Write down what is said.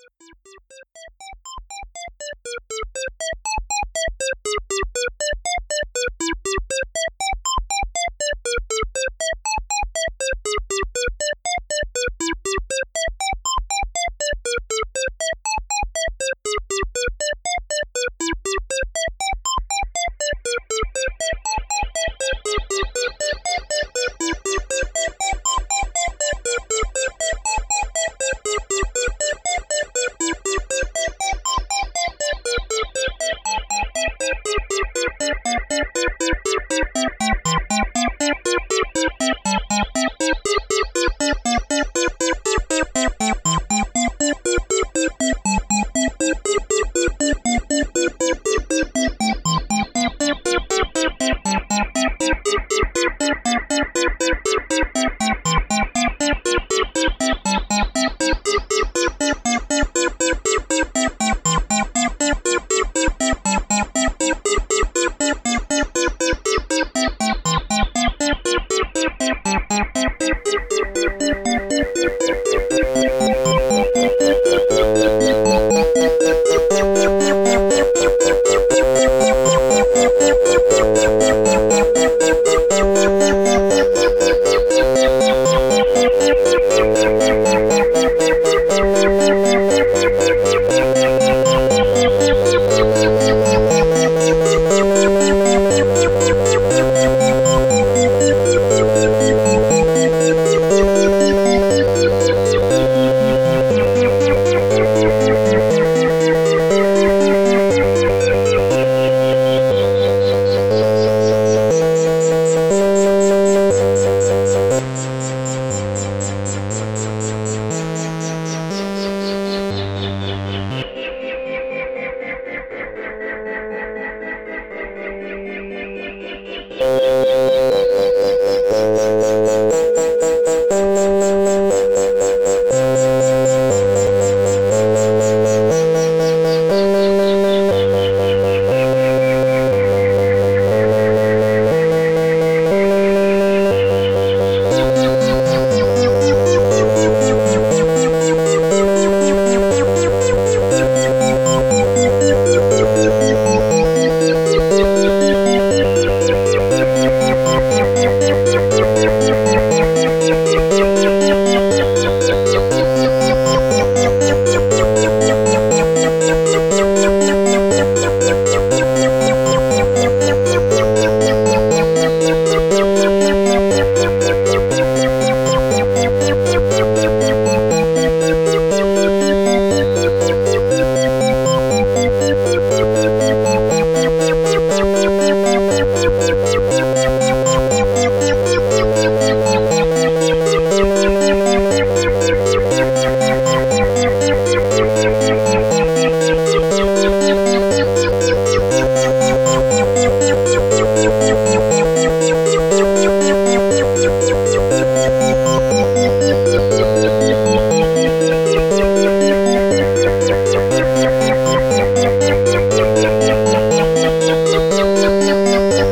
Thank you. Thank you. Thank you.